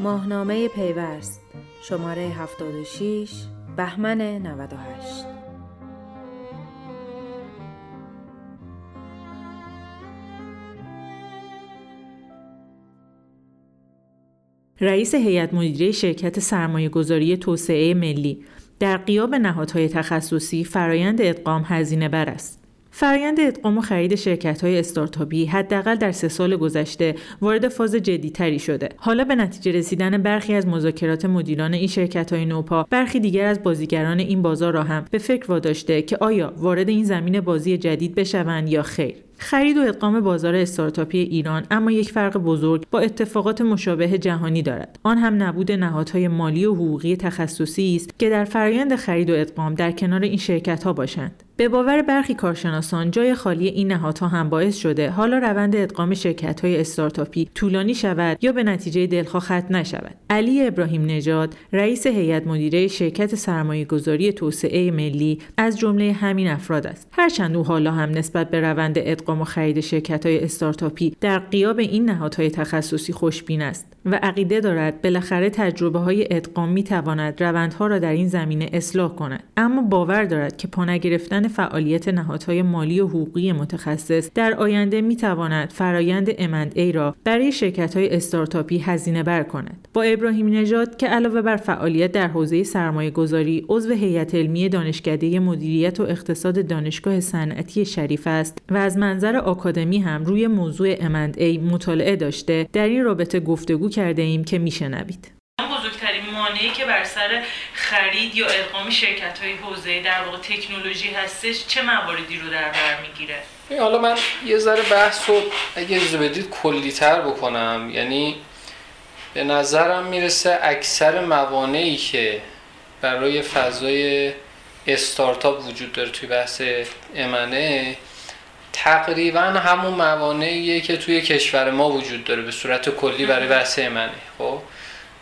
ماهنامه پیوست شماره 76 بهمن 98 رئیس هیئت مدیره شرکت سرمایه گذاری توسعه ملی در قیاب نهادهای تخصصی فرایند ادغام هزینه بر است. فرایند ادغام و خرید شرکت های استارتاپی حداقل در سه سال گذشته وارد فاز جدیتری شده. حالا به نتیجه رسیدن برخی از مذاکرات مدیران این شرکت های نوپا برخی دیگر از بازیگران این بازار را هم به فکر واداشته که آیا وارد این زمین بازی جدید بشوند یا خیر. خرید و ادغام بازار استارتاپی ایران اما یک فرق بزرگ با اتفاقات مشابه جهانی دارد. آن هم نبود نهادهای مالی و حقوقی تخصصی است که در فرایند خرید و ادغام در کنار این شرکت ها باشند. به باور برخی کارشناسان جای خالی این نهادها هم باعث شده حالا روند ادغام شرکت های استارتاپی طولانی شود یا به نتیجه دلخواه ختم نشود. علی ابراهیم نژاد رئیس هیئت مدیره شرکت سرمایه گذاری توسعه ملی از جمله همین افراد است. هرچند او حالا هم نسبت به روند ادغام و خرید شرکت های استارتاپی در قیاب این نهادهای تخصصی خوشبین است و عقیده دارد بالاخره تجربه های ادغام می تواند روندها را در این زمینه اصلاح کند. اما باور دارد که پا نگرفتن فعالیت نهادهای مالی و حقوقی متخصص در آینده می تواند فرایند ای را برای شرکت های استارتاپی هزینه بر کند. با ابراهیم نژاد که علاوه بر فعالیت در حوزه سرمایه گذاری عضو هیئت علمی دانشکده مدیریت و اقتصاد دانشگاه صنعتی شریف است و از منظر آکادمی هم روی موضوع ای مطالعه داشته در این رابطه گفتگو کرده ایم که میشنوید. بزرگترین مانعی که بر سر خرید یا ادغام شرکت های حوزه در واقع تکنولوژی هستش چه مواردی رو در بر می‌گیره؟ حالا من یه ذره بحث رو اگه اجازه بدید کلیتر بکنم. یعنی به نظرم می‌رسه اکثر موانعی که برای فضای استارتاپ وجود داره توی بحث امنه تقریبا همون موانعیه که توی کشور ما وجود داره به صورت کلی برای بحث امنه خب؟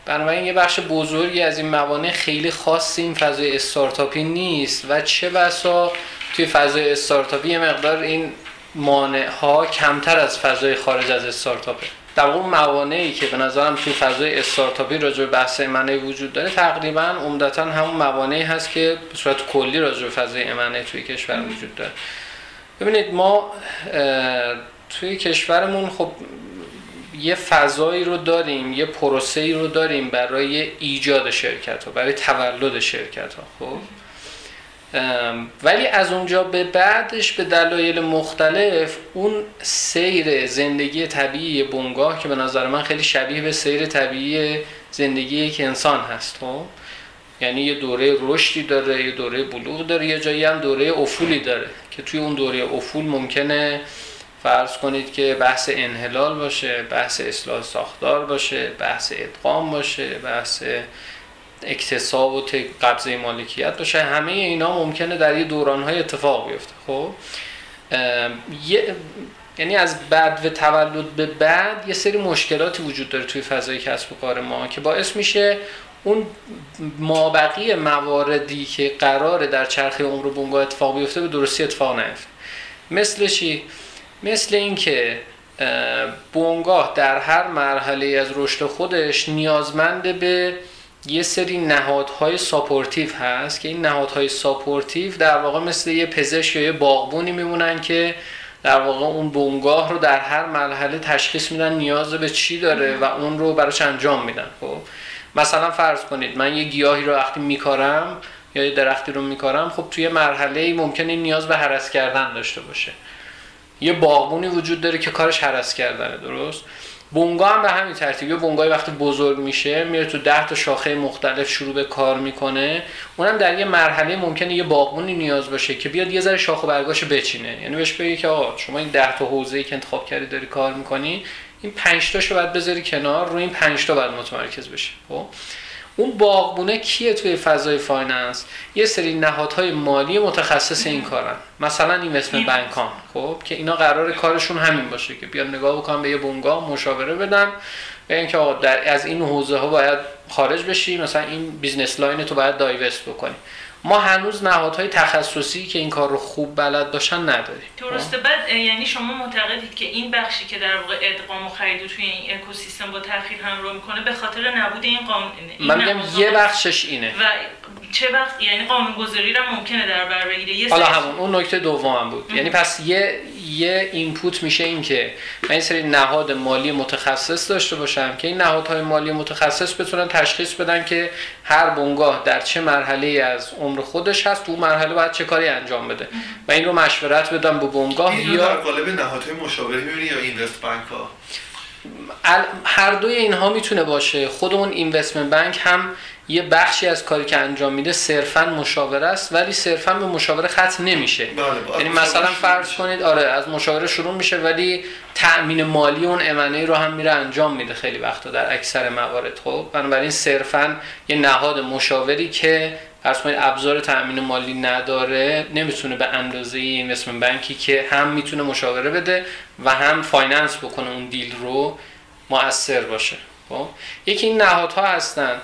بنابراین یه بخش بزرگی از این موانع خیلی خاص این فضای استارتاپی نیست و چه بسا توی فضای استارتاپی یه مقدار این مانع ها کمتر از فضای خارج از استارتاپه. در اون موانعی که به نظرم توی فضای استارتاپی راجع به بحث امنه وجود داره تقریبا عمدتا همون موانعی هست که به صورت کلی راجع به فضای امنه توی کشور وجود داره. ببینید ما توی کشورمون خب یه فضایی رو داریم یه پروسه رو داریم برای ایجاد شرکت ها برای تولد شرکت ها خب ولی از اونجا به بعدش به دلایل مختلف اون سیر زندگی طبیعی بنگاه که به نظر من خیلی شبیه به سیر طبیعی زندگی یک انسان هست خب؟ یعنی یه دوره رشدی داره یه دوره بلوغ داره یه جایی هم دوره افولی داره که توی اون دوره افول ممکنه فرض کنید که بحث انحلال باشه بحث اصلاح ساختار باشه بحث ادغام باشه بحث اکتساب و قبضه مالکیت باشه همه اینا ممکنه در یه دورانهای اتفاق بیفته. خب؟ یعنی از بعد و تولد به بعد یه سری مشکلاتی وجود داره توی فضای کسب و کار ما که باعث میشه اون مابقی مواردی که قراره در چرخه عمر بونگاه اتفاق بیفته به درستی اتفاق نیفته. مثل چی؟ مثل اینکه بنگاه در هر مرحله از رشد خودش نیازمند به یه سری نهادهای supportive هست که این نهادهای supportive در واقع مثل یه پزشک یا یه باغبونی میمونن که در واقع اون بنگاه رو در هر مرحله تشخیص میدن نیاز به چی داره و اون رو براش انجام میدن. خب مثلا فرض کنید من یه گیاهی رو وقتی میکارم یا یه درختی رو میکارم خب توی مرحله ممکنه نیاز به حرس کردن داشته باشه. یه باغبونی وجود داره که کارش حرس کردنه درست؟ بونگا هم به همین ترتیب یه بونگای وقتی بزرگ میشه میره تو ده تا شاخه مختلف شروع به کار می‌کنه. اونم در یه مرحله ممکنه یه باغبونی نیاز باشه که بیاد یه ذره شاخ و برگاشو بچینه. یعنی بهش بگی که آقا شما این ده تا حوزه‌ای که انتخاب کردی داری کار می‌کنی این 5 تاشو باید بذاری کنار رو این 5 تا باید متمرکز بشه. خب؟ اون باغبونه کیه توی فضای finance؟ یه سری نهادهای مالی متخصص این کارن. مثلا investment bank ان خب که اینا قرار کارشون همین باشه که بیان نگاه بکنن به یه بنگاه مشاوره بدن به اینکه در از این حوزه ها باید خارج بشی مثلا این business line تو باید divest بکنی. ما هنوز نهادهای تخصصی که این کار رو خوب بلد باشن نداریم. درسته بعد یعنی شما معتقدید که این بخشی که در واقع ادغام و خرید توی این اکوسیستم با تاخیر همراه می‌کنه به خاطر نبود این قانون من میگم یه بخشش اینه. و چه وقت یعنی قانون گذاری را ممکنه در بر بگیره. یه حالا همون اون نکته دومم بود. یعنی پس یه یه اینپوت میشه این که من این سری نهاد مالی متخصص داشته باشم که این نهادهای مالی متخصص بتونن تشخیص بدن که هر بنگاه در چه مرحله از عمر خودش هست تو مرحله باید چه کاری انجام بده. و این رو مشورت بدم به بنگاه یا در قالب نهادهای مشاوره می‌بینی یا اینوست بانک ها هر دوی اینها می‌تونه باشه. خود اون اینوستمنت بانک هم یه بخشی از کاری که انجام میده صرفا مشاوره است ولی صرفا به مشاوره ختم نمیشه. بله یعنی مثلا فرض کنید آره از مشاوره شروع میشه ولی تأمین مالی اون امنه رو هم میره انجام میده خیلی وقتا در اکثر موارد. خب بنابراین صرفا یه نهاد مشاوری که فرض کنید ابزار تأمین مالی نداره نمی‌تونه به اندازه اینوستمنت بانکی که هم می‌تونه مشاوره بده و هم finance بکنه اون deal رو مؤثر باشه. خب یکی این نهادها هستن.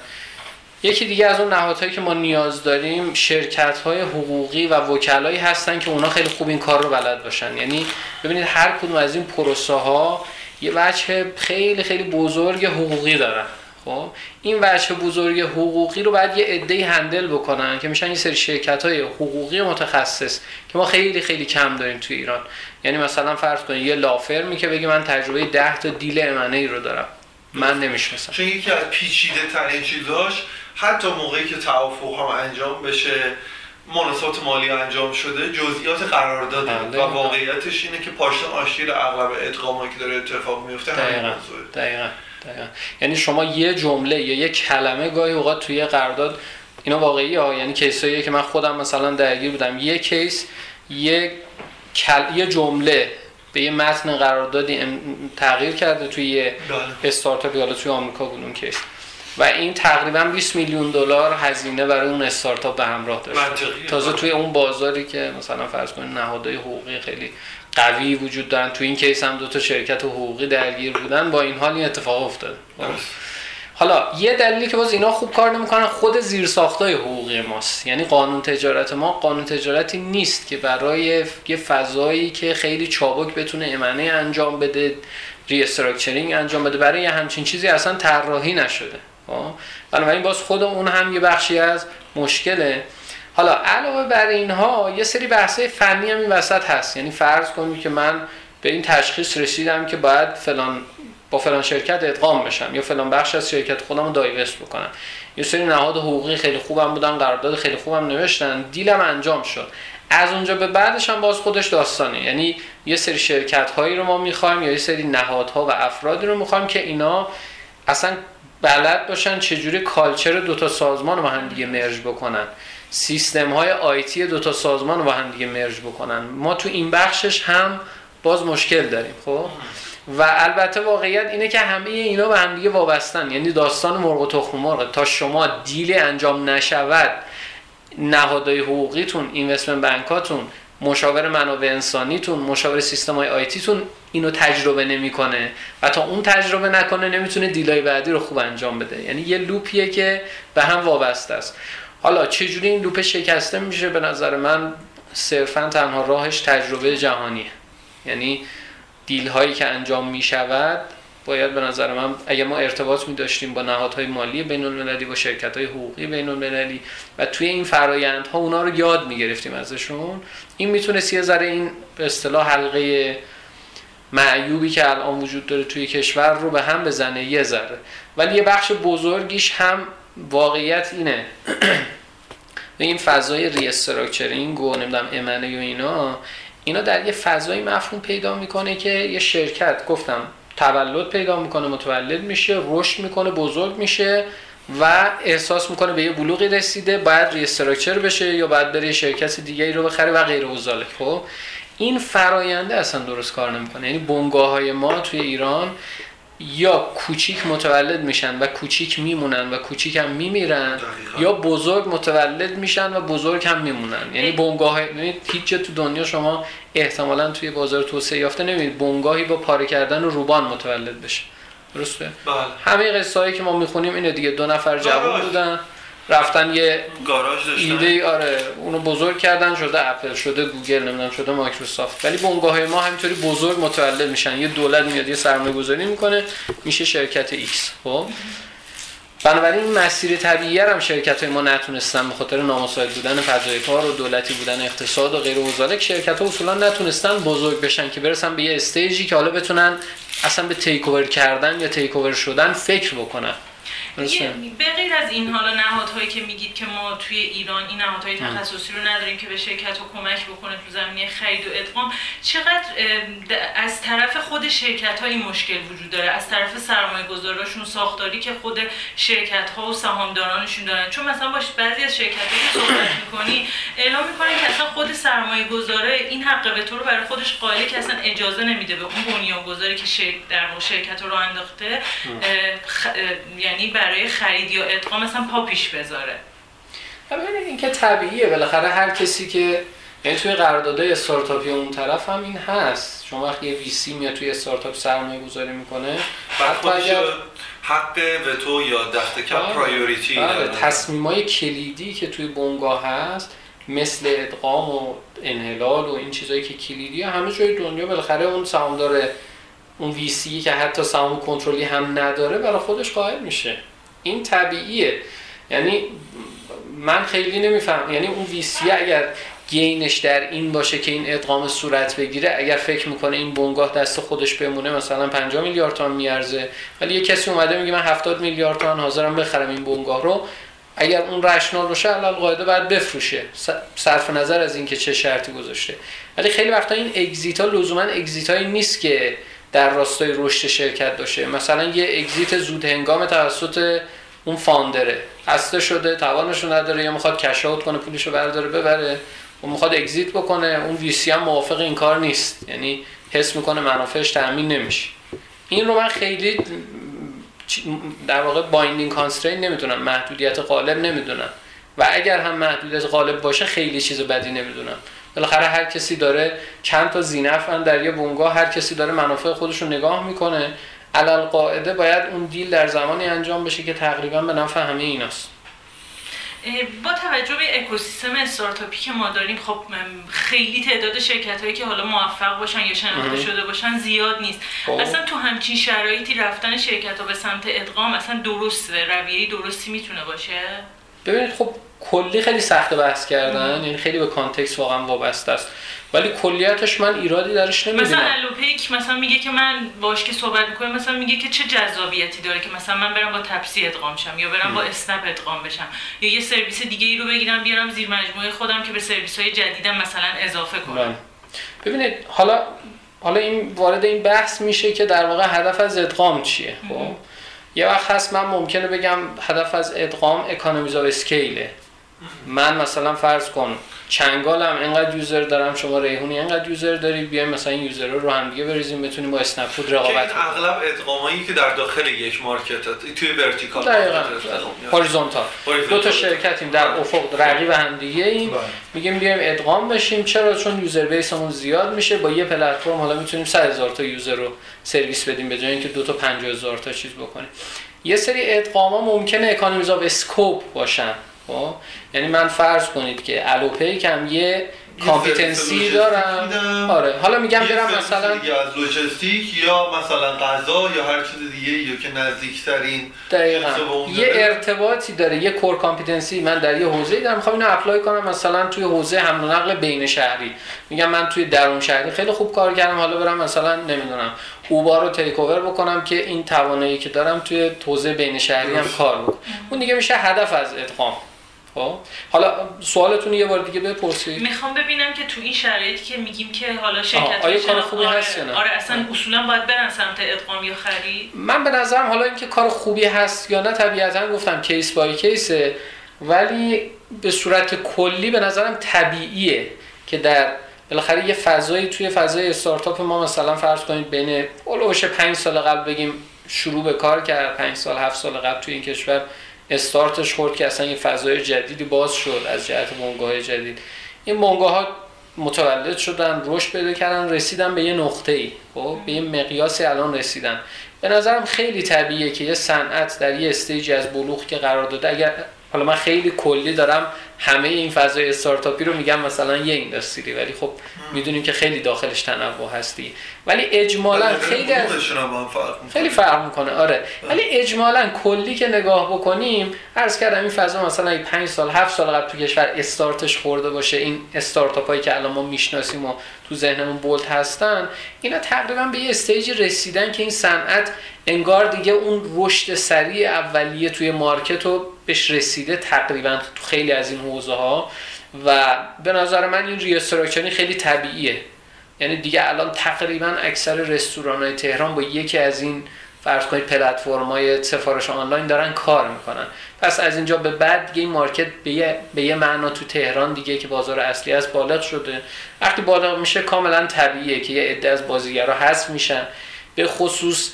یکی دیگه از اون نهادهایی که ما نیاز داریم شرکت های حقوقی و وکلایی هستن که اونا خیلی خوب این کار رو بلد باشن. یعنی ببینید هر کدوم از این پروسه ها یه وجه خیلی خیلی بزرگ حقوقی دارن. خب؟ این وجه بزرگ حقوقی رو باید یه عده handle بکنن که میشن یه سری شرکت های حقوقی متخصص که ما خیلی خیلی کم داریم تو ایران. یعنی مثلا فرض کنید یه لافرمی که بگه من تجربه 10 تا دیل امنه ای رو دارم. من نمی‌شناسم. چون یکی از پیچیده ترین چیزاش حتی موقعی که توافق هم انجام بشه مناسبات مالی انجام شده جزئیات قرارداد و واقعیتش اینه که پاشنه آشتی اغلب ادغامی که داره اتفاق میفته همین دقیقا. دقیقا. دقیقا. یعنی شما یه جمله یا یه کلمه گاهی اوقات توی قرارداد اینا واقعی ها یعنی case ایی که من خودم مثلا درگیر بودم یه case یه کل... یه جمله به یه متن قراردادی تغییر کرده توی یه بله. استارتاپ حالا توی آمریکا بود اون case و این تقریبا 20 میلیون دلار هزینه برای اون استارتاپ به همراه داشت. تازه توی اون بازاری که مثلا فرض کنید نهادهای حقوقی خیلی قوی وجود دارن توی این case هم دو تا شرکت حقوقی درگیر بودن با این حال این اتفاق افتاد. حالا یه دلیلی که باز اینا خوب کار نمی‌کنن خود زیرساختای حقوقی ماست. یعنی قانون تجارت ما قانون تجارتی نیست که برای یه فضایی که خیلی چابک بتونه امنه انجام بده ری انجام بده برای یه همچین چیزی اصلا طراحی نشده؟ بنابراین باز خود اون هم یه بخشی از مشکله. حالا علاوه بر اینها یه سری بحثای فنی هم این وسط هست. یعنی فرض کنید که من به این تشخیص رسیدم که باید فلان با فلان شرکت ادغام بشم یا فلان بخش از شرکت خودم رو دایوست بکنم. یه سری نهاد حقوقی خیلی خوبم بودن قرارداد خیلی خوبم نوشتن دیلم انجام شد. از اونجا به بعدش هم باز خودش داستانه. یعنی یه سری شرکت هایی رو ما می‌خوایم یا یه سری نهادها و افرادی رو می‌خوایم که اینا اصلا بلد باشن چجوری کالچر دوتا سازمان رو هم دیگه مرج بکنن. سیستم های آیتی دوتا سازمان رو هم دیگه مرج بکنن. ما تو این بخشش هم باز مشکل داریم خب؟ و البته واقعیت اینه که همه اینا به هم دیگه وابستن. یعنی داستان مرغ و تخم مرغ. تا شما deal انجام نشود نهادهای حقوقیتون investment bank اتون مشاور منابع انسانیتون مشاور سیستم های IT تون اینو تجربه نمی‌کنه و تا اون تجربه نکنه نمی‌تونه deal ای بعدی رو خوب انجام بده. یعنی یه loop یه که به هم وابسته است. حالا چجوری این loop شکسته میشه؟ به نظر من صرفا تنها راهش تجربه جهانیه. یعنی دیل هایی که انجام می‌شود باید به نظر من اگر ما ارتباط می داشتیم با نهادهای مالی بین المللی با شرکت های حقوقی بین المللی و توی این فرایندها اونا رو یاد می گرفتیم ازشون این می‌تونست یه ذره این به اصطلاح حلقه معیوبی که الان وجود داره توی کشور رو به هم بزنه یه ذره. ولی یه بخش بزرگیش هم واقعیت اینه. این فضای restructuring و نمی‌دونم M&A و اینا اینا در یه فضایی مفهوم پیدا می‌کنه که یه شرکت گفتم تولد پیدا می‌کنه متولد میشه رشد می‌کنه بزرگ میشه و احساس می‌کنه به یه بلوغی رسیده باید restructure بشه یا باید بره شرکت دیگه ای رو بخره و غیره و خب این فراینده اصلا درست کار نمی‌کنه. یعنی بنگاه های ما توی ایران یا کوچیک متولد میشن و کوچیک میمونن و کوچیک هم میمیرن یا بزرگ متولد میشن و بزرگ هم میمونن. یعنی بنگاه هیچ جا تو دنیا شما احتمالا توی بازار توسعه یافته نمی‌دید بنگاهی با پاره کردن روبان متولد بشه. درسته؟ بله. همه قصه هایی که ما می‌خونیم اینه دیگه. دو نفر جوان بودن. رفتن یه گاراژ داشتن. ایده آره اونو بزرگ کردن شده اپل شده گوگل نمی‌دونم شده مایکروسافت. ولی بنگاه ما همینطوری بزرگ متولد میشن. یه دولت میاد یه سرمایه گذاری می‌کنه میشه شرکت X. خب؟ بنابراین این مسیر طبیعی هم شرکت های ما نتونستن به خاطر نامساعد بودن فضای کار و دولتی بودن اقتصاد و غیره و شرکت ها اصولا نتونستن بزرگ بشن که برسن به یه stage ی که حالا بتونن اصلا به take کردن یا take شدن فکر بکنن. به غیر از این حالا نهادهایی که میگید که ما توی ایران این نهادهای تخصصی رو نداریم که به شرکت ها کمک بکنه تو زمینه خرید و ادغام چقدر از طرف خود شرکت ها این مشکل وجود داره؟ از طرف سرمایه گذاراشون ساختاری که خود شرکت ها و سهامدارانشون دارن؟ چون مثلا باش بعضی از شرکت که صحبت می‌کنی اعلام می‌کنن که اصلا خود سرمایه گذاره این حق به تو رو برای خودش قائله که اصلا اجازه نمیده به اون بنیانگذاری که شرکت در شرکت رو انداخته یعنی برای خرید یا ادغام مثلا پا پیش بذاره. ببینید این که طبیعیه. بالاخره هر کسی که یعنی توی قراردادهای استارتاپی اون طرف هم این هست. شما وقتی یه VC میاد توی استارتاپ سرمایه گذاری می‌کنه حتی اگر حق وتو یا دست کم بله. priority بله تصمیمای کلیدی که توی بنگاه هست مثل ادغام و انحلال و این چیزایی که کلیدی همه جای دنیا بالاخره اون سهامدار اون VC که حتی سهام کنترلی هم نداره برای خودش قائل میشه. این طبیعیه. یعنی من خیلی نمیفهم. یعنی اون ویسی اگر گینش در این باشه که این ادغام صورت بگیره اگر فکر می‌کنه این بنگاه دست خودش بمونه مثلا 50 میلیارد تومان میارزه. ولی یه کسی اومده میگه من 70 میلیارد تومان حاضرم بخرم این بنگاه رو. اگر اون رشنال باشه علال قاعده باید بفروشه. صرف نظر از اینکه چه شرطی گذاشته. ولی خیلی وقتا این اگزیت ها لزوما اگزیت نیست که در راستای رشد شرکت داشته مثلا یه exit زود هنگام توسط اون founder ه. خسته شده توانشو نداره یا می‌خواد cash out کنه پولشو برداره ببره. و می‌خواد exit بکنه. اون VC هم موافق این کار نیست. یعنی حس می‌کنه منافعش تامین نمیشه. این رو من خیلی در واقع binding constraint نمی‌دونم. محدودیت غالب نمی‌دونم. و اگر هم محدودیت غالب باشه خیلی چیز بدی نمی‌دونم. بالاخره هر کسی داره چند تا زینفن در یه بنگاه هر کسی داره منافع خودش رو نگاه می‌کنه. علال قاعده باید اون دیل در زمانی انجام بشه که تقریبا به نفع همه ایناست. با توجه به اکوسیستم استارتاپی که ما داریم خب خیلی تعداد شرکت هایی که حالا موفق باشن یا شناخته شده باشن زیاد نیست. خب. اصلا تو همچین شرایطی رفتن شرکت ها به سمت ادغام اصلا درسته. رویه درستی می‌تونه باشه؟ ببینید خب کلی خیلی سخت بحث کردن یعنی خیلی به context واقعا وابسته است. ولی کلیتش من ایرادی درش نمی‌بینم. مثلا الوپیک مثلا میگه که من باش که صحبت می‌کنم مثلا میگه که چه جذابیتی داره که مثلا من برم با تپسی ادغام شم یا برم با اسنپ ادغام بشم یا یه سرویس دیگه ای رو بگیرم بیارم زیر مجموعه خودم که به سرویس های جدیدم مثلا اضافه کنم. ببینید حالا حالا این وارد این بحث میشه که در واقع هدف از ادغام چیه؟ خب؟ یه وقت هست من ممکنه بگم هدف از ادغام economies of scale ه من مثلا فرض کن چنگالم اینقدر user دارم شما ریحونی اینقدر user دارید بیایم مثلا این user رو هم دیگه بریزیم بتونیم با اسنپ فود رقابت کنیم اغلب ادغامایی که در داخل یک market توی vertical horizontal. دو تا شرکتیم در افق رقیب هم دیگه ایم. بله. میگیم بیایم ادغام بشیم. چرا؟ چون user base مون زیاد میشه. با یه پلتفرم حالا می‌تونیم 100 هزار تا user رو سرویس بدیم به جای اینکه دو تا 50 هزار تا چیز بکنیم. یه سری ادغاما ممکنه economies scope باشن. خب؟ یعنی من فرض کنید که الوپیکم یه competency دارم. آره حالا میگم برم مثلا از لوجستیک یا مثلا غذا یا هر چیز دیگه یا که نزدیکترین دقیقاً. یه ارتباطی داره یه core competency. من در یه حوزه دارم. می‌خوام اینو apply کنم مثلا توی حوزه حمل و نقل بین شهری. میگم من توی درون شهری خیلی خوب کار کردم. حالا برم مثلا نمی‌دونم اوبار رو تیک اوور بکنم که این توانایی که دارم توی حوزه بین شهری هم کار بکنم. اون دیگه میشه هدف از ادغام. خب. حالا سوالتون یه بار دیگه بپرسید. می‌خوام ببینم که تو این شرایطی که میگیم که حالا شرکت آیا کار خوبی آره هست یا نه؟ آره اصلا اصولا باید برن سمت ادغام یا خرید؟ من به نظرم حالا اینکه کار خوبی هست یا نه طبیعتا گفتم کیس بای کیسه ولی به صورت کلی به نظرم طبیعیه که در بالاخره یه فضایی توی فضای استارتاپ ما مثلا فرض کنید بین اولوش 5 سال قبل بگیم شروع به کار کرد 5 سال 7 سال قبل توی این کشور استارتش خورد که اصلا یه فضای جدیدی باز شد از جهت بنگاه جدید. این بنگاه ها متولد شدن رشد پیدا کردن رسیدن به یه نقطه ای خب به یه مقیاسی الان رسیدن. به نظرم خیلی طبیعیه که یه صنعت در یه استیجی از بلوغ که قرار داده اگر حالا من خیلی کلی دارم همه این فضای استارتاپی رو میگم مثلا یه اینداستری ولی خب می‌دونیم که خیلی داخلش تنوع هستی. ولی اجمالا خیلی از خیلی فرق می‌کنه آره. ولی اجمالا کلی که نگاه بکنیم عرض کردم این فضا مثلا 5 سال 7 سال قبل تو کشور استارتش خورده باشه این استارتاپ هایی که الان ما می‌شناسیم و تو ذهنمون بولد هستن اینا تقریبا به یه استیج رسیدن که این صنعت انگار دیگه اون رشد سریع اولیه توی market رو بهش رسیده تقریبا تو خیلی از این حوزه ها و به نظر من این restructuring خیلی طبیعیه. یعنی دیگه الان تقریبا اکثر رستوران های تهران با یکی از این فرض کنید پلتفرم های سفارش آنلاین دارن کار می‌کنن. پس از اینجا به بعد دیگه این market به یه, به معنا تو تهران دیگه که بازار اصلی از بالغ شده. وقتی بالغ میشه کاملا طبیعیه که یه عده از بازیگرا حذف میشن. به خصوص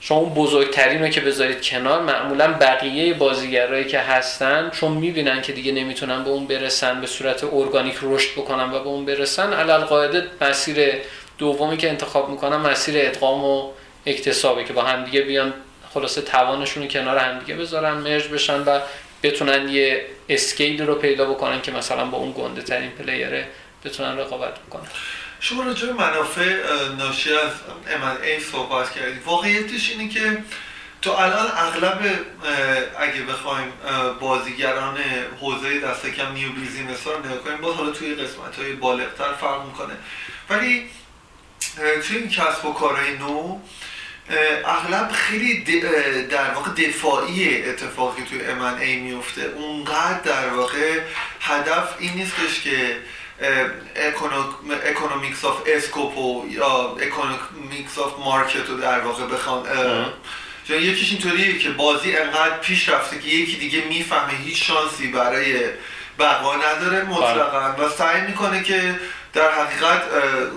شما اون بزرگترین رو که بذارید کنار معمولا بقیه بازیگرایی که هستن چون می‌بینن که دیگه نمی‌تونن به اون برسن به صورت ارگانیک رشد بکنن و به اون برسن علل قاعده مسیر دومی که انتخاب می‌کنن مسیر ادغام و اکتسابه که با همدیگه بیان خلاصه توانشون رو کنار همدیگه بذارن مرج بشن و بتونن یه اسکیل رو پیدا بکنن که مثلا با اون گنده ترین پلیره بتونن رقابت بکنن. شما راجع به منافع ناشی از ای صحبت کردید. واقعیتش اینه که تو الان اغلب اگه بخوایم بازیگران حوزه دست کم new business رو نگاه کنیم باز حالا توی قسمت های بالغتر فرق می‌کنه. ولی توی این کسب و کارهای نو اغلب خیلی در واقع دفاعی اتفاقی توی ای میفته اونقدر در واقع هدف این نیستش که economics of scope و یا economics of market رو در واقع بخوان چون یکیش اینطوریه که بازی انقدر پیش رفته که یکی دیگه می‌فهمه هیچ شانسی برای بقا نداره مطلقا. و سعی می‌کنه که در حقیقت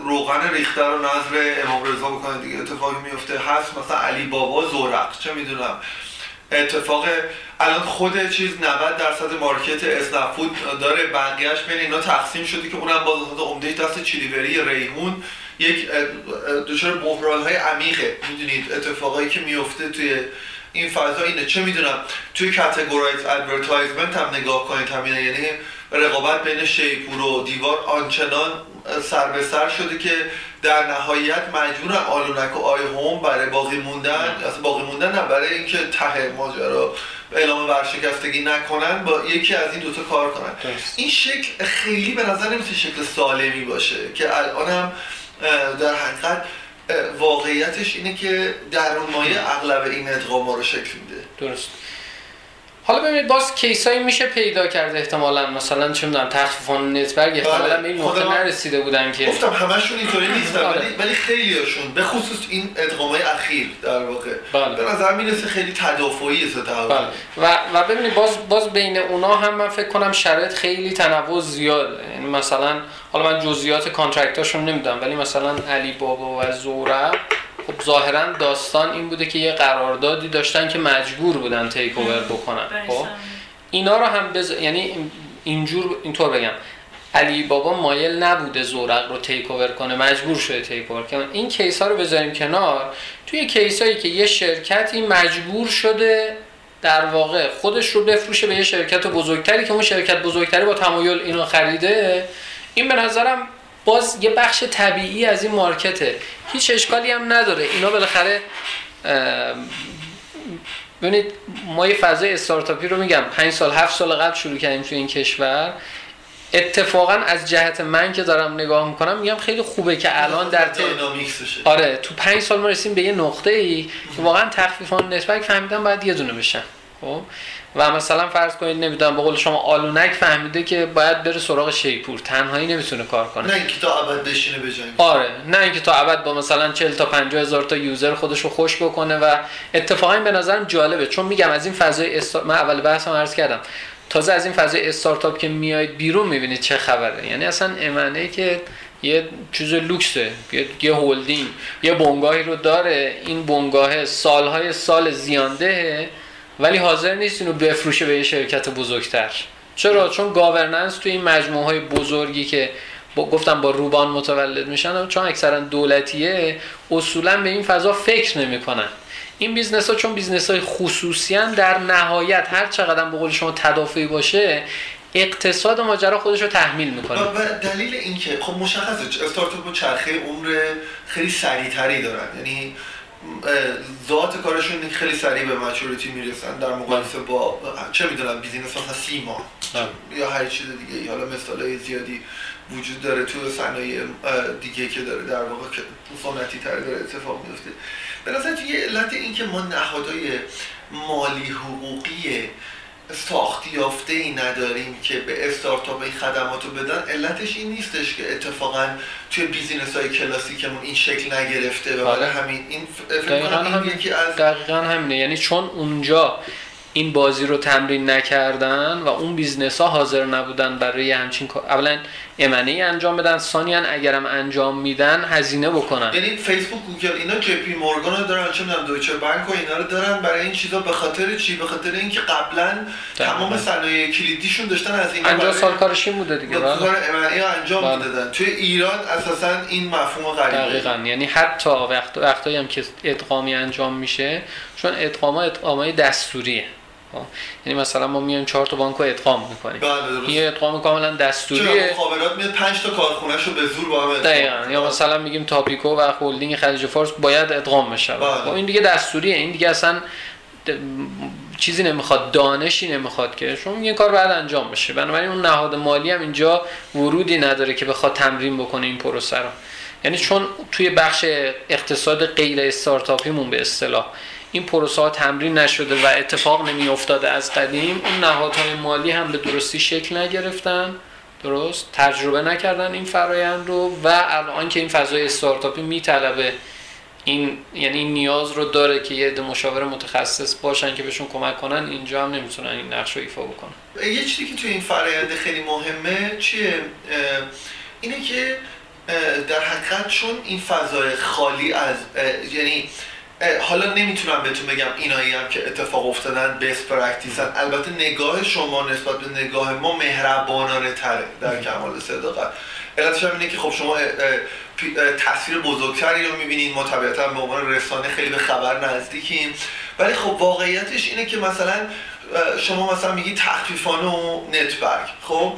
روغن ریخته رو نذر امام رضا بکنه. دیگه اتفاقی میفته هست مثلا علی بابا زورق. چه می‌دونم. اتفاق الان خود چیز 90 درصد market اسنپ داره بقیهش بین اینا تقسیم شده که اونم باز عمده دست چیلیوری ریحون یک دچار بحران های عمیقه. می‌دونید اتفاقایی که میفته توی این فضا اینه. چه می‌دونم توی categorize advertisement هم نگاه کنید. همینه یعنی رقابت بین شیپور و دیوار آنچنان سر به سر شده که در نهایت مجبور آلونک و آی هوم برای باقی موندن اصلا باقی موندن نه برای اینکه ته ماجرا اعلام ورشکستگی نکنن با یکی از این دوتا کار کنن. این شکل خیلی به نظر نمیشه شکل سالمی باشه که الان هم در حقیقت واقعیتش اینه که در مایه اغلب این ادغام رو شکل میده. درست. حالا ببینید باز کیسایی میشه پیدا کرده احتمالا. مثلا چه می‌دونم تخفیفان نتبرگ. احتمالا به این نقطه نرسیده بودن که. گفتم همشون اینطوری نیستن ولی ولی خیلیاشون به خصوص این ادغامای اخیر در واقع. بله. به نظر می‌رسه خیلی تدافعی بله. و و ببینید باز باز بین اونا هم من فکر کنم شرایط خیلی تنوع زیاده. یعنی مثلا حالا من جزئیات کانترکتاشون نمی‌دونم ولی مثلا علی بابا و زورا خب ظاهرا داستان این بوده که یه قراردادی داشتن که مجبور بودن تیک اوور بکنن. خب؟ اینا رو هم بز... یعنی اینجور اینطور بگم. علی بابا مایل نبوده زورق رو تیک اوور کنه مجبور شده تیک اوور کنه. این کیس ها رو بذاریم کنار. توی کیس هایی که یه شرکتی مجبور شده در واقع خودش رو بفروشه به یه شرکت بزرگتری که اون شرکت بزرگتری با تمایل اینو خریده این به نظرم باز یه بخش طبیعی از این مارکته. هیچ اشکالی هم نداره. اینا بالاخره ببینید ما یه فضای استارتاپی رو میگم. 5 سال 7 سال قبل شروع کردیم تو این کشور. اتفاقا از جهت من که دارم نگاه می‌کنم میگم خیلی خوبه که الان در ت... آره تو 5 سال ما رسیم به یه نقطه ای که واقعا تخفیفان نسبت فهمیدن باید یه دونه بشن. خب؟ و مثلا فرض کنید نمی‌دونم به قول شما آلونک فهمیده که باید بره سراغ شیپور. تنهایی نمی‌تونه کار کنه. نه اینکه تا ابد بشینه بجنگه آره. نه اینکه تا ابد با مثلا 40 تا 50 هزار تا یوزر خودش رو خوش بکنه و اتفاقا به نظرم جالبه. چون میگم از این فضای استار... من اول بحثم عرض کردم. تازه از این فضای استارتاپ که میاید بیرون می‌بینید چه خبره. یعنی اصلا امنه که یه چیز لوکسه. یه, یه هولدینگ. یه بنگاهی رو داره. این بنگاه سالهای سال زیانده. ولی حاضر نیست اینو بفروشه به یه شرکت بزرگتر. چرا؟ چون governance تو این مجموعه های بزرگی که با گفتم با روبان متولد میشن چون اکثرا دولتیه اصولا به این فضا فکر نمی‌کنن. این business ها چون business های خصوصی در نهایت هر چقدر به قول شما تدافعی باشه اقتصاد ماجرا خودش رو تحمیل می‌کنه. و دلیل اینکه خب مشخصه استارتاپ چرخه عمر خیلی سریعتری دارن. یعنی ذات کارشون خیلی سریع به مچوریتی می‌رسن. در مقایسه با چه می‌دونم بیزینس مثلا سی ماه. یا هر چیز دیگه. حالا مثال زیادی وجود داره تو صنایع دیگه که داره در واقع که سنتی تر داره اتفاق میفته به نظر یه علت این که ما نهادهای مالی حقوقی ساخت یافته ای نداریم که به استارتاپ این خدمات رو بدن. علتش این نیستش که اتفاقا توی business های کلاسیکمون این شکل نگرفته و برای آره. همین این دقیقا, هم... یکی از دقیقا همینه. یعنی چون اونجا این بازی رو تمرین نکردن و اون business ها حاضر نبودن برای همچین کار اولا M&A انجام بدن ثانیا اگرم انجام میدن هزینه بکنن. یعنی فیسبوک گوگل اینا جی پی مورگان رو دارن چه می‌دونم دویچه بانک و اینا رو دارن برای این چیزا به خاطر چی؟ به خاطر اینکه قبلا تمام صنایع کلیدیشون داشتن از این 50 سال کارش این بوده دیگه بله. کار M&A انجام بله. می‌دادن. توی ایران اساسا این مفهوم غریبه. دقیقاً. یعنی حتی وقت وقتایی هم که ادغامی انجام میشه چون ادغام ادغامای دستوریه. یعنی مثلا ما میایم چهار تا بانک رو ادغام می‌کنیم. بله یه ادغام کاملا دستوریه. مخابرات میاد 5 تا کارخونه‌شو به زور با هم دقیقاً. یا مثلا میگیم تاپیکو و هلدینگ خلیج فارس باید ادغام بشه. بله. خب این دیگه دستوریه. این دیگه اصلا چیزی نمی‌خواد دانشی نمی‌خواد که. شما یه کار بعد انجام بشه. بنابراین اون نهاد مالی هم اینجا ورودی نداره که بخواد تمرین بکنه این پروسه رو. یعنی چون توی بخش اقتصاد غیر استارتاپیمون به اصطلاح این پروسه ها تمرین نشده و اتفاق نمی افتاده از قدیم. اون نهادهای مالی هم به درستی شکل نگرفتن. درست؟ تجربه نکردن این فرایند رو و الان که این فضای استارتاپی میطلبه این یعنی این نیاز رو داره که یه عده مشاور متخصص باشن که بهشون کمک کنن اینجا هم نمی‌تونن این نقش رو ایفا بکنن. یه چیزی که توی این فرایند خیلی مهمه چیه؟ اینه که در حقیقت چون این فضای خالی از یعنی حالا نمی‌تونم بهتون بگم اینایی هم که اتفاق افتادن best practice ن البته نگاه شما نسبت به نگاه ما مهربانانه تره در کمال صداقت. علتش هم اینه که خب شما تصویر بزرگتری رو می‌بینید ما طبیعتا به عنوان رسانه خیلی به خبر نزدیکیم. ولی خب واقعیتش اینه که مثلا شما مثلا میگی تخفیفانه و نتبرگ خب؟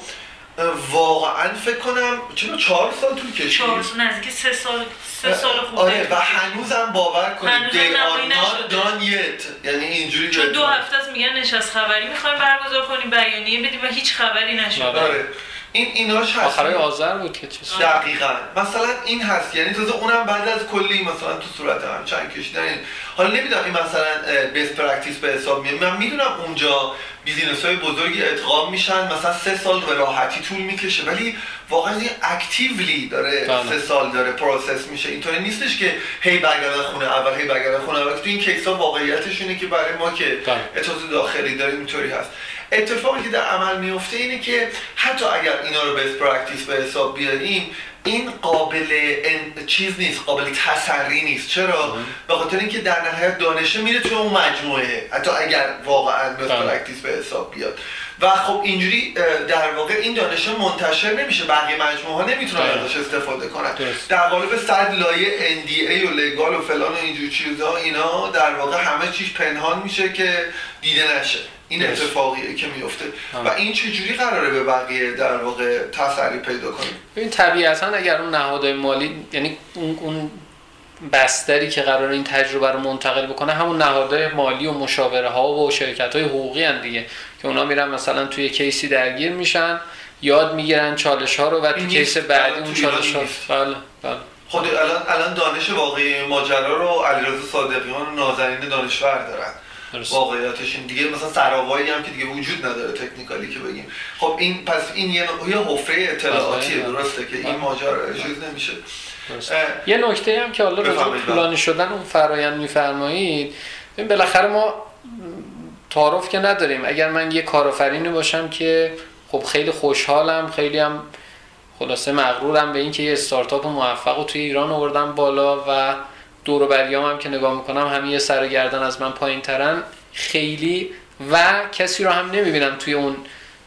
واقعا فکر کنم چرا چهار سال طول کشید؟ چهار سال نزدیک سه سال سه سال خوبه آره و هنوزم باور کنید دی آر نات دان یت. یعنی اینجوری چون دو هفته است میگن نشست خبری می‌خوایم برگزار کنیم بیانیه بدیم و هیچ خبری نشده. آره. این ایناش هست. آخرای آذر بود که چیز دقیقاً. مثلا این هست. یعنی تازه اونم بعد از کلی مثلا تو صورت هم چنگ کشیدن حالا نمی‌دونم این مثلا best practice به حساب میاد. من می‌دونم اونجا business های بزرگی ادغام میشن. مثلا سه سال به راحتی طول می‌کشه. ولی واقعا این actually داره بله. سه سال داره process میشه. اینطوری نیستش که هی برگردن خونه اول هی برگردن خونه اول. تو این case ها واقعیتش اینه که برای ما که بله. اطلاعات داخلی داریم اینطوری هست. اتفاقی که در عمل میفته اینه که حتی اگر اینا رو best practice به حساب بیاریم این قابل ان... چیز نیست قابل تسری نیست. چرا؟ به خاطر اینکه در نهایت دانشه میره توی اون مجموعه. حتی اگر واقعا best practice به حساب بیاد. و خب اینجوری در واقع این دانش منتشر نمیشه بقیه مجموعه ها نمی‌تونن ازش استفاده کنن. در قالب صد لایه NDA و legal و فلان و اینجور چیزا اینا در واقع همه چیز پنهان میشه که دیده نشه. این اتفاقیه که میفته. و این چجوری قراره به بقیه در واقع تسری پیدا کنه؟ این طبیعتا اگر اون نهادهای مالی یعنی اون بستری که قرار این تجربه رو منتقل بکنه همون نهادهای مالی و مشاوره ها و شرکت های حقوقی هن دیگه که اونا میرن مثلا توی کیسی درگیر میشن یاد می‌گیرن چالش ها رو و تو کیس بعدی اون چالش ها بله بله. خود الان الان دانش واقعی ماجرا رو علیرضا صادقیان و نازنین دانشور دارن. واقعیتش این دیگه مثلا سراوایی هم که دیگه وجود نداره تکنیکالی که بگیم. خب این پس این یه یه حفره اطلاعاتیه درسته که این ماجرا چیز نمیشه. یه نکته هم که حالا راجع طولانی شدن اون فرایند میفرمایید این بالاخره ما تعارف که نداریم. اگر من یه کارآفرینی باشم که خب خیلی خوشحالم خیلی هم خلاصه مغرورم به اینکه یه استارتاپ موفق رو توی ایران آوردم بالا و دور و بریام هم که نگاه می‌کنم همه یه سر گردن از من پایین ترن خیلی و کسی رو هم نمی‌بینم توی اون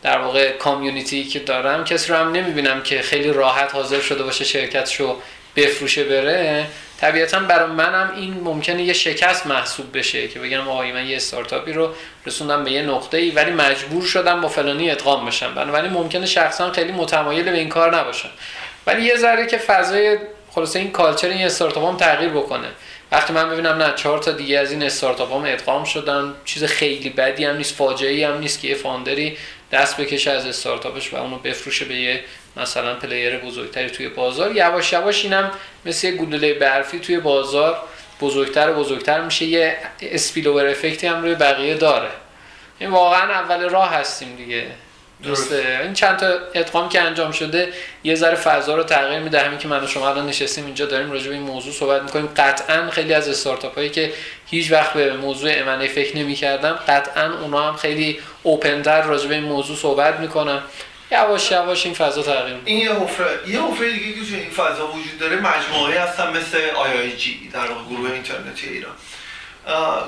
در واقع کامیونیتی که دارم. کسی رو هم نمی‌بینم که خیلی راحت حاضر شده باشه شرکتشو بفروشه بره طبیعتا برای منم این ممکنه یه شکست محسوب بشه که بگم آقای من یه استارتاپی رو رسوندم به یه نقطه ای ولی مجبور شدم با فلانی ادغام بشم. بنابراین ممکنه شخصا خیلی متمایل به این کار نباشم. ولی یه ذره که فضای خلاصه این culture این استارتاپ هم تغییر بکنه. وقتی من ببینم نه چهار تا دیگه از این استارتاپ هم ادغام شدن چیز خیلی بدی هم نیست فاجعه هم نیست که یه founder ی دست بکشه از استارتاپش و اونو بفروشه به یه مثلا player بزرگتری توی بازار. یواش یواش اینم مثل یه گلوله برفی توی بازار بزرگتر و بزرگتر میشه. یه spillover effect ی هم روی بقیه داره. این واقعا اول راه هستیم دیگه. درسته؟ این چند تا ادغام که انجام شده یه ذره فضا رو تغییر میده. همین که من و شما الان نشستیم اینجا داریم راجع به این موضوع صحبت می‌کنیم. قطعا خیلی از استارتاپ هایی که هیچ وقت به موضوع امنه فکر نمی‌کردم قطعا اونا هم خیلی اوپنتر راجع به این موضوع صحبت می‌کنن. یواش یواش این فضا تغییر این یه حفره یه حفره دیگه که این فضا وجود داره مجموعه هستن مثل جی در واقع گروه اینترنتی ایران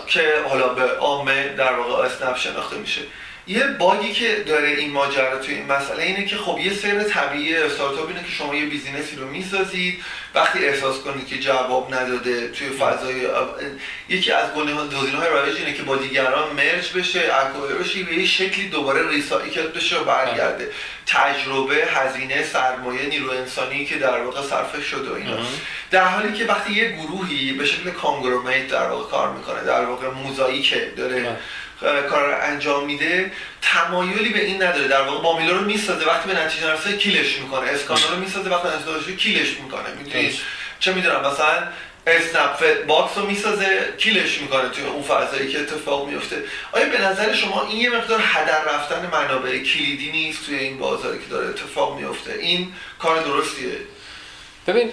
که حالا به عامه در واقع اسنپ شناخته میشه. یه bug ی که داره این ماجرا توی این مسئله اینه که خب یه سیر طبیعی استارتاپ اینه که شما یه business ی رو می‌سازید وقتی احساس کنید که جواب نداده توی فضای یکی از های رایج اینه که با دیگران merge بشه acquire به یه شکلی دوباره recycle بشه و برگرده. تجربه هزینه سرمایه نیرو انسانی که در واقع صرف شده و اینا. در حالی که وقتی یه گروهی به شکل conglomerate در واقع کار می‌کنه در واقع موزاییک داره کار رو انجام میده تمایلی به این نداره. در واقع بامیلو رو می‌سازه وقتی به نتیجه نرسه kill ش می‌کنه. اسکانو رو می‌سازه وقتی نتیجه kill ش می‌کنه. می‌دونی؟ چه می‌دونم مثلا اسنپ باکس رو می‌سازه kill ش می‌کنه توی اون فضایی که اتفاق میفته آیا به نظر شما این یه مقدار هدر رفتن منابع کلیدی نیست توی این بازاری که داره اتفاق میفته این کار درستیه؟ ببین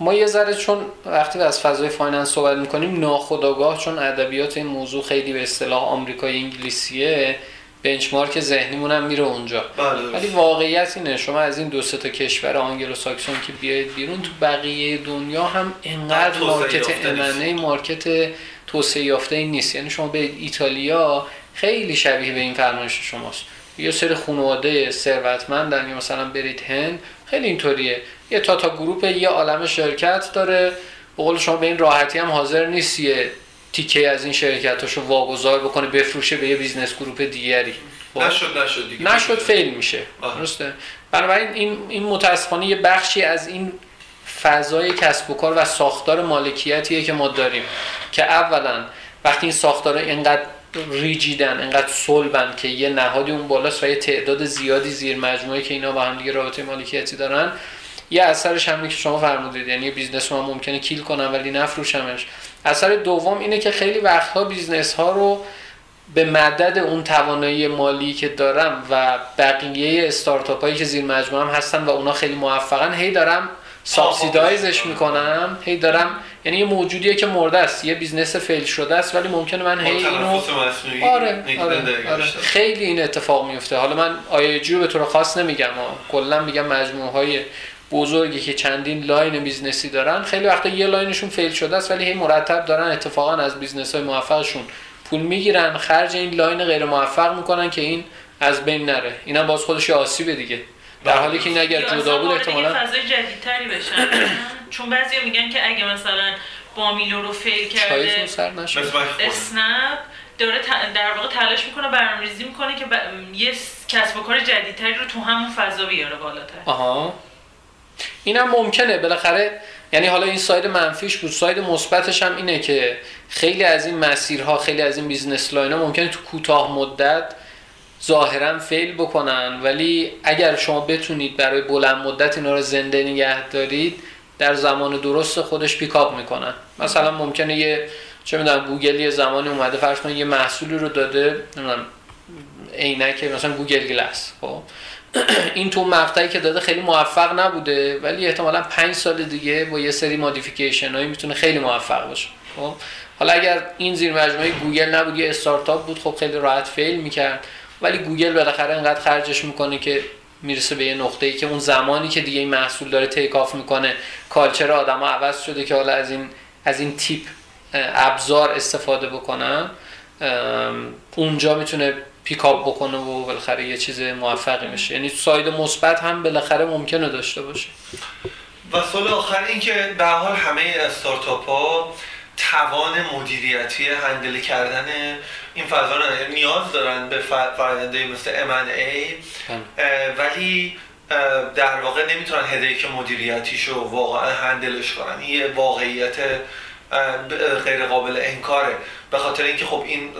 ما یه ذره چون وقتی از فضای finance صحبت می‌کنیم ناخداگاه چون ادبیات این موضوع خیلی به اصطلاح آمریکایی انگلیسیه benchmark ذهنیمون هم میره اونجا. بله ولی واقعیت اینه شما از این دو سه تا کشور آنگلو ساکسون که بیاید بیرون تو بقیه دنیا هم انقدر market M&A market توسعه یافته‌ای نیست. یعنی شما به ایتالیا خیلی شبیه به این فرمایش شماست. یه سری خانواده ثروتمندن یا مثلا برید هند خیلی اینطوریه. یه Tata Group یه عالم شرکت داره. به قول شما به این راحتی هم حاضر نیست یه تیکه از این شرکتاشو واگذار بکنه بفروشه به یه business group دیگری. خب؟ نشد نشد دیگه. نشد fail میشه. درسته؟ بنابراین این این متاسفانه یه بخشی از این فضای کسب و کار و ساختار مالکیتیه که ما داریم که اولا وقتی این ساختار اینقدر rigid ن انقدر صلبن که یه نهادی اون بالاست و یه تعداد زیادی زیر مجموعه که اینا با هم دیگه رابطه مالکیتی دارن یه اثرش همینه که شما فرمودید یعنی business ما ممکنه kill کنم ولی نفروشمش اثر دوم اینه که خیلی وقتها business ها رو به مدد اون توانایی مالی که دارم و بقیه استارتاپ هایی که زیر مجموعه هم هستن و اونا خیلی موفقن هی دارم subsidize ش می‌کنم هی دارم یعنی یه موجودیه که مرده است یه business fail شده است ولی ممکنه من هی اینو آره, آره, آره. خیلی این اتفاق میفته حالا من آیا رو به طور خاص نمیگم کلا میگم مجموعه های بزرگی که چندین line business ی دارن خیلی وقتا یه line شون fail شده است ولی هی مرتب دارن اتفاقا از business های موفقشون پول می‌گیرن. خرج این line غیر موفق می‌کنن که این از بین نره. اینم باز خودش آسیبه دیگه. در حالی که این اگر جدا بود احتمالاً فضای جدیدتری بشن. چون بعضیا میگن که اگه مثلا بامیلو رو fail کرده اسنپ داره در واقع تلاش می‌کنه برنامه‌ریزی می‌کنه که یه کسب و کار جدیدتری رو تو همون فضا بیاره بالاتر. آها. اینم ممکنه. بالاخره یعنی حالا این side منفیش بود. side مثبتش هم اینه که خیلی از این مسیرها خیلی از این business line ها ممکنه تو کوتاه مدت ظاهرا fail بکنن. ولی اگر شما بتونید برای بلند مدت اینا رو زنده نگه دارید در زمان درست خودش pick up می‌کنن مثلا ممکنه یه چه می‌دونم گوگل یه زمانی اومده فرض یه محصولی رو داده نمی‌دونم عینک مثلا Google Glass خب؟ این تو مقطعی که داده خیلی موفق نبوده ولی احتمالا پنج سال دیگه با یه سری modification هایی می‌تونه خیلی موفق باشه. خب؟ حالا اگر این زیر مجموعه گوگل نبود یه استارتاپ بود خب خیلی راحت fail می‌کرد. ولی گوگل بالاخره انقدر خرجش می‌کنه که می‌رسه به یه نقطه‌ای که اون زمانی که دیگه این محصول داره take off می‌کنه culture آدما عوض شده که حالا از این از این تیپ ابزار استفاده بکنن. اونجا می‌تونه pick up بکنه و بالاخره یه چیز موفقی میشه. یعنی side مثبت هم بالاخره ممکنه داشته باشه. و سوال آخر این که به حال همه استارتاپ ها توان مدیریتی handle کردن این فضا رو نیاز دارن به فرآیندهای مثل M&A بله. ولی در واقع نمی‌تونن headache مدیریتیشو واقعا handle ش کنن. این واقعیت غیر قابل انکاره. به خاطر اینکه خب این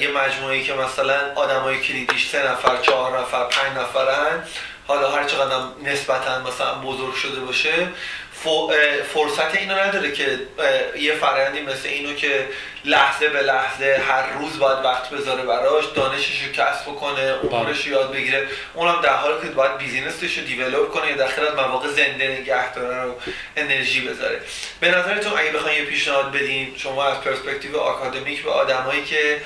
یه مجموعه که مثلا آدمای کلیدیش سه نفر چهار نفر پنج نفرن حالا هر چقدر نسبتا مثلا بزرگ شده باشه فرصت اینو نداره که یه فرآیندی مثل اینو که لحظه به لحظه هر روز باید وقت بذاره براش دانشش رو کسب کنه امورش یاد بگیره. اونم در حالی که باید بیزینسش رو دیولوب کنه یا در از مواقع زنده نگه داره رو انرژی بذاره. به نظرتون اگه بخواین یه پیشنهاد بدین شما از پرسپکتیو آکادمیک به آدمایی که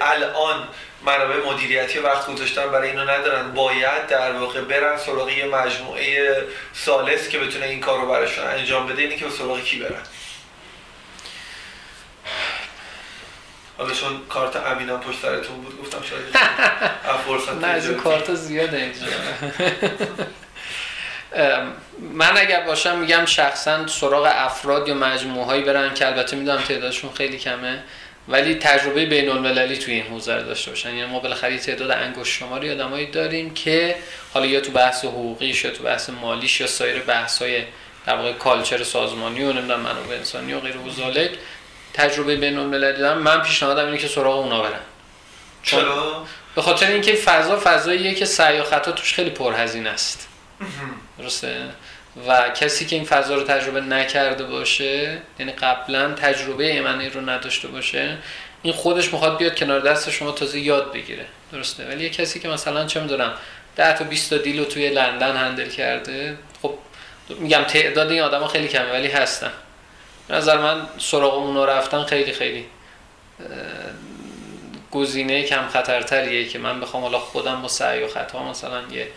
الان منابع مدیریتی وقت گذاشتن برای اینو ندارن. باید در واقع برن سراغ یه مجموعه سالس که بتونه این کار رو براشون انجام بده اینی که به سراغ کی برن. حالا چون کارت امینم پشت سرتون بود گفتم شاید نه از کارت زیاده اینجا. من اگر باشم میگم شخصا سراغ افراد یا مجموعه هایی برن که البته می‌دونم تعدادشون خیلی کمه. ولی تجربه بین المللی توی این حوزه داشته باشن. یعنی ما بالاخره تعداد انگشت شماری آدمایی داریم که حالا یا تو بحث حقوقیش یا تو بحث مالیش یا سایر بحث های در واقع کالچر سازمانی و نمی‌دونم منابع انسانی و غیر و تجربه بین المللی دارم. من پیشنهادم اینه که سراغ اونا برن. چرا؟ به خاطر اینکه فضا فضاییه که سعی و خطا توش خیلی پرهزینه است. درسته؟ و کسی که این فضا رو تجربه نکرده باشه یعنی قبلا تجربه ایمنی رو نداشته باشه این خودش می‌خواد بیاد کنار دست شما تازه یاد بگیره. درسته؟ ولی یه کسی که مثلا چه می‌دونم 10 تا 20 تا دیل رو توی لندن هندل کرده خب میگم تعداد این آدما خیلی کمه ولی هستن. نظر من سراغ اونا رفتن خیلی خیلی گزینه کم خطرتریه که من بخوام حالا خودم با سعی و خطا مثلا یه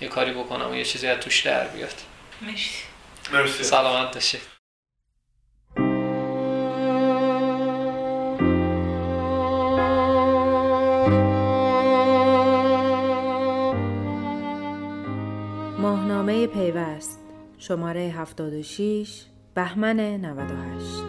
یه کاری بکنم و یه چیزی از توش در بیاد. مرسی. مرسی. سلامت باشید ماهنامه پیوست شماره 76 بهمن 98